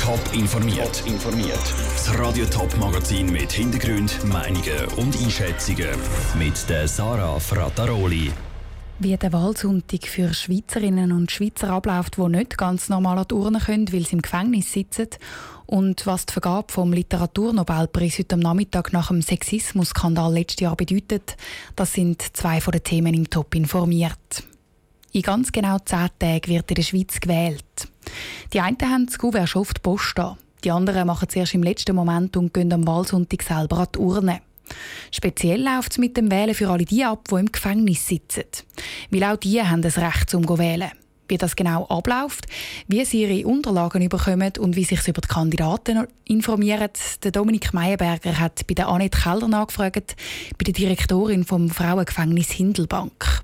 Top informiert. informiert. Das Radio Top Magazin mit Hintergrund, Meinungen und Einschätzungen mit der Sarah Frataroli. Wie der Wahlsonntag für Schweizerinnen und Schweizer abläuft, die nicht ganz normal an die Urne können, weil sie im Gefängnis sitzen. Und was die Vergabe vom Literaturnobelpreis heute am Nachmittag nach dem Sexismus-Skandal letztes Jahr bedeutet, das sind zwei von den Themen im Top informiert. In ganz genau zehn Tagen wird in der Schweiz gewählt. Die einen haben das Kuvert schon auf die Post an. Die anderen machen es erst im letzten Moment und gehen am Wahlsonntag selber an die Urne. Speziell läuft es mit dem Wählen für alle die ab, die im Gefängnis sitzen. Weil auch die haben das Recht zum wählen. Wie das genau abläuft, wie sie ihre Unterlagen bekommen und wie sich über die Kandidaten informieren. Der Dominik Meyerberger hat bei der Annette Keller nachgefragt, bei der Direktorin vom Frauengefängnis Hindelbank.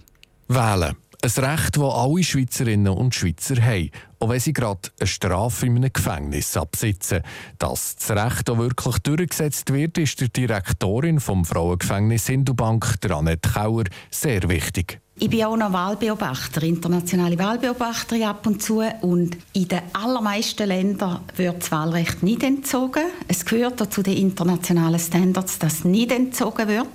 Wählen. Ein Recht, das alle Schweizerinnen und Schweizer haben, auch wenn sie gerade eine Strafe in einem Gefängnis absitzen. Dass das Recht auch wirklich durchgesetzt wird, ist der Direktorin vom Frauengefängnis Hindubank, Annette Kauer, sehr wichtig. Ich bin auch noch Wahlbeobachter, internationale Wahlbeobachterin ab und zu. Und in den allermeisten Ländern wird das Wahlrecht nicht entzogen. Es gehört zu den internationalen Standards, dass nicht entzogen wird.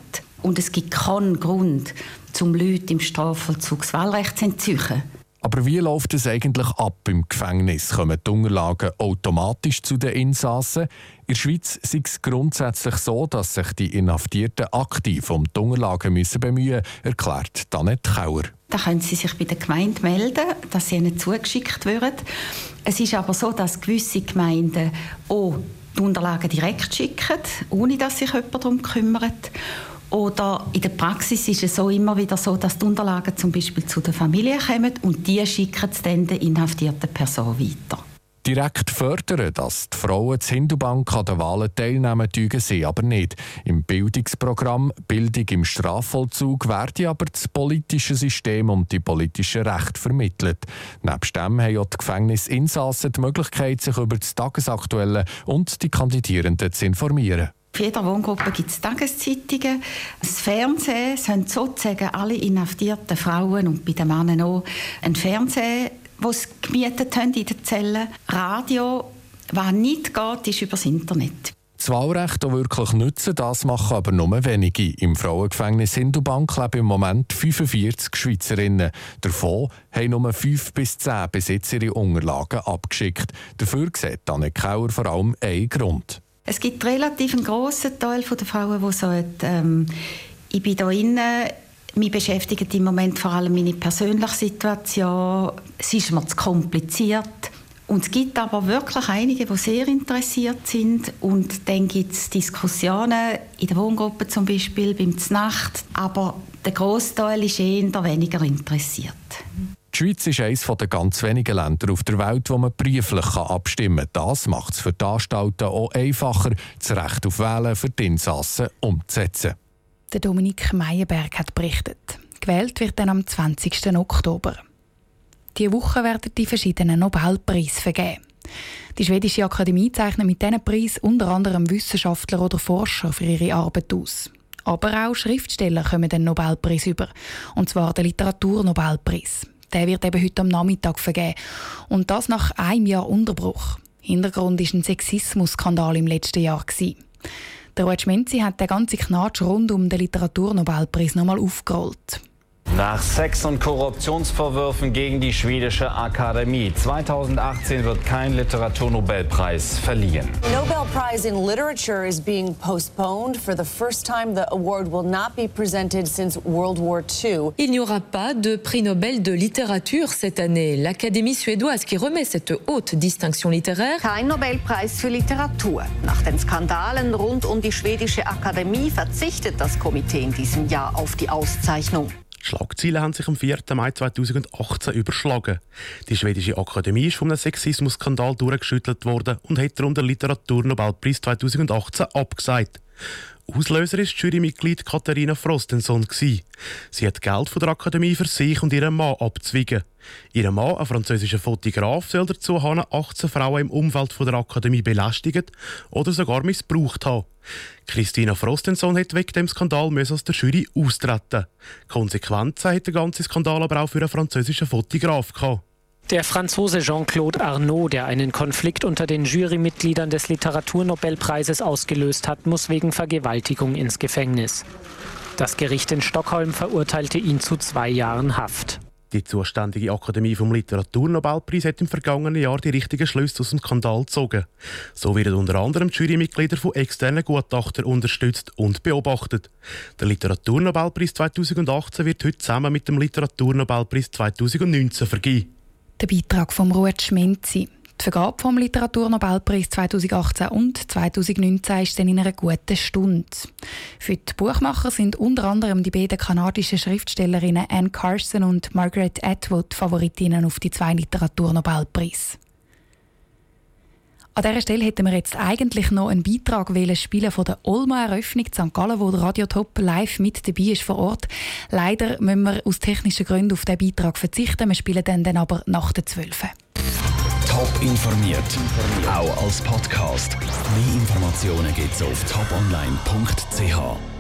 Und es gibt keinen Grund, zum Leute im Strafvollzug das Wahlrecht zu entziehen. Aber wie läuft es eigentlich ab im Gefängnis? Kommen die Unterlagen automatisch zu den Insassen? In der Schweiz ist es grundsätzlich so, dass sich die Inhaftierten aktiv um die Unterlagen müssen bemühen müssen, erklärt Danette Kauer. Da können Sie sich bei der Gemeinde melden, dass sie ihnen zugeschickt werden. Es ist aber so, dass gewisse Gemeinden auch die Unterlagen direkt schicken, ohne dass sich jemand darum kümmert. Oder in der Praxis ist es so immer wieder so, dass die Unterlagen zum Beispiel zu der Familie kommen und die schicken es dann der inhaftierten Person weiter. Direkt fördern, dass die Frauen zur Hindubank an den Wahlen teilnehmen, tun sie aber nicht. Im Bildungsprogramm Bildung im Strafvollzug werden aber das politische System und die politischen Rechte vermittelt. Nebst dem haben auch die Gefängnisinsassen die Möglichkeit, sich über das Tagesaktuelle und die Kandidierenden zu informieren. Für jede Wohngruppe gibt es Tageszeitungen. Das Fernsehen sind sozusagen alle inhaftierten Frauen und bei den Männern auch ein Fernseher, das sie gemietet haben in den Zellen. Radio, was nicht geht, ist über das Internet. Das Wahlrecht auch wirklich nutzen, das machen aber nur wenige. Im Frauengefängnis Hindubank leben im Moment 45 Schweizerinnen. Davon haben nur 5 bis 10 Besitzer ihre Unterlagen abgeschickt. Dafür sieht Anne Kauer vor allem einen Grund. Es gibt relativ einen grossen Teil der Frauen, die sagen, ähm, ich bin hier innen, mich beschäftigt im Moment vor allem meine persönliche Situation, es ist mir zu kompliziert. Und es gibt aber wirklich einige, die sehr interessiert sind. Und dann gibt es Diskussionen in der Wohngruppe zum Beispiel, beim Znacht. Aber der Großteil ist eher weniger interessiert. Die Schweiz ist eines der ganz wenigen Länder auf der Welt, wo man brieflich abstimmen kann. Das macht es für die Anstalten auch einfacher, das Recht auf Wählen für die Insassen umzusetzen. Der Dominik Meyerberg hat berichtet. Gewählt wird dann am 20. Oktober. Diese Woche werden die verschiedenen Nobelpreise vergeben. Die Schwedische Akademie zeichnet mit diesen Preis unter anderem Wissenschaftler oder Forscher für ihre Arbeit aus. Aber auch Schriftsteller kommen den Nobelpreis über, und zwar den Literaturnobelpreis. Der wird eben heute am Nachmittag vergeben. Und das nach einem Jahr Unterbruch. Hintergrund war ein Sexismus-Skandal im letzten Jahr. Der Ruud Schmenzi hat den ganzen Knatsch rund um den Literaturnobelpreis nochmal aufgerollt. Nach Sex- und Korruptionsvorwürfen gegen die schwedische Akademie. 2018 wird kein Literaturnobelpreis verliehen. Nobel Prize in Literature is being postponed. For the first time, the award will not be presented since World War II. Il n'y aura pas de prix Nobel de littérature cette année. L'Académie suédoise qui remet cette haute distinction littéraire. Kein Nobelpreis für Literatur. Nach den Skandalen rund um die schwedische Akademie verzichtet das Komitee in diesem Jahr auf die Auszeichnung. Schlagzeilen haben sich am 4. Mai 2018 überschlagen. Die schwedische Akademie ist einem Sexismus-Skandal durchgeschüttelt worden und hat darum den Literaturnobelpreis 2018 abgesagt. Auslöser ist Jurymitglied Katharina Frostenson. Sie hat Geld von der Akademie für sich und ihren Mann abzwingen. Ihr Mann, ein französischer Fotograf, soll dazu haben 18 Frauen im Umfeld der Akademie belästigt oder sogar missbraucht haben. Christina Frostenson hat wegen dem Skandal aus der Jury austreten. Konsequenzen hat der ganze Skandal aber auch für einen französischen Fotograf gehabt. Der Franzose Jean-Claude Arnaud, der einen Konflikt unter den Jurymitgliedern des Literaturnobelpreises ausgelöst hat, muss wegen Vergewaltigung ins Gefängnis. Das Gericht in Stockholm verurteilte ihn zu zwei Jahren Haft. Die zuständige Akademie vom Literaturnobelpreis hat im vergangenen Jahr die richtigen Schlüsse aus dem Skandal gezogen. So werden unter anderem die Jurymitglieder von externen Gutachtern unterstützt und beobachtet. Der Literaturnobelpreis 2018 wird heute zusammen mit dem Literaturnobelpreis 2019 vergeben. Der Beitrag von Ruth Schmenzi. Die Vergabe vom Literaturnobelpreis 2018 und 2019 ist dann in einer guten Stunde. Für die Buchmacher sind unter anderem die beiden kanadischen Schriftstellerinnen Anne Carson und Margaret Atwood Favoritinnen auf die zwei Literaturnobelpreise. An dieser Stelle hätten wir jetzt eigentlich noch einen Beitrag spielen von der Olma-Eröffnung St. Gallen, wo der Radio Top live mit dabei ist vor Ort. Leider müssen wir aus technischen Gründen auf diesen Beitrag verzichten. Wir spielen den dann aber nach der 12. Top informiert, auch als Podcast. Mehr Informationen gibt es auf toponline.ch.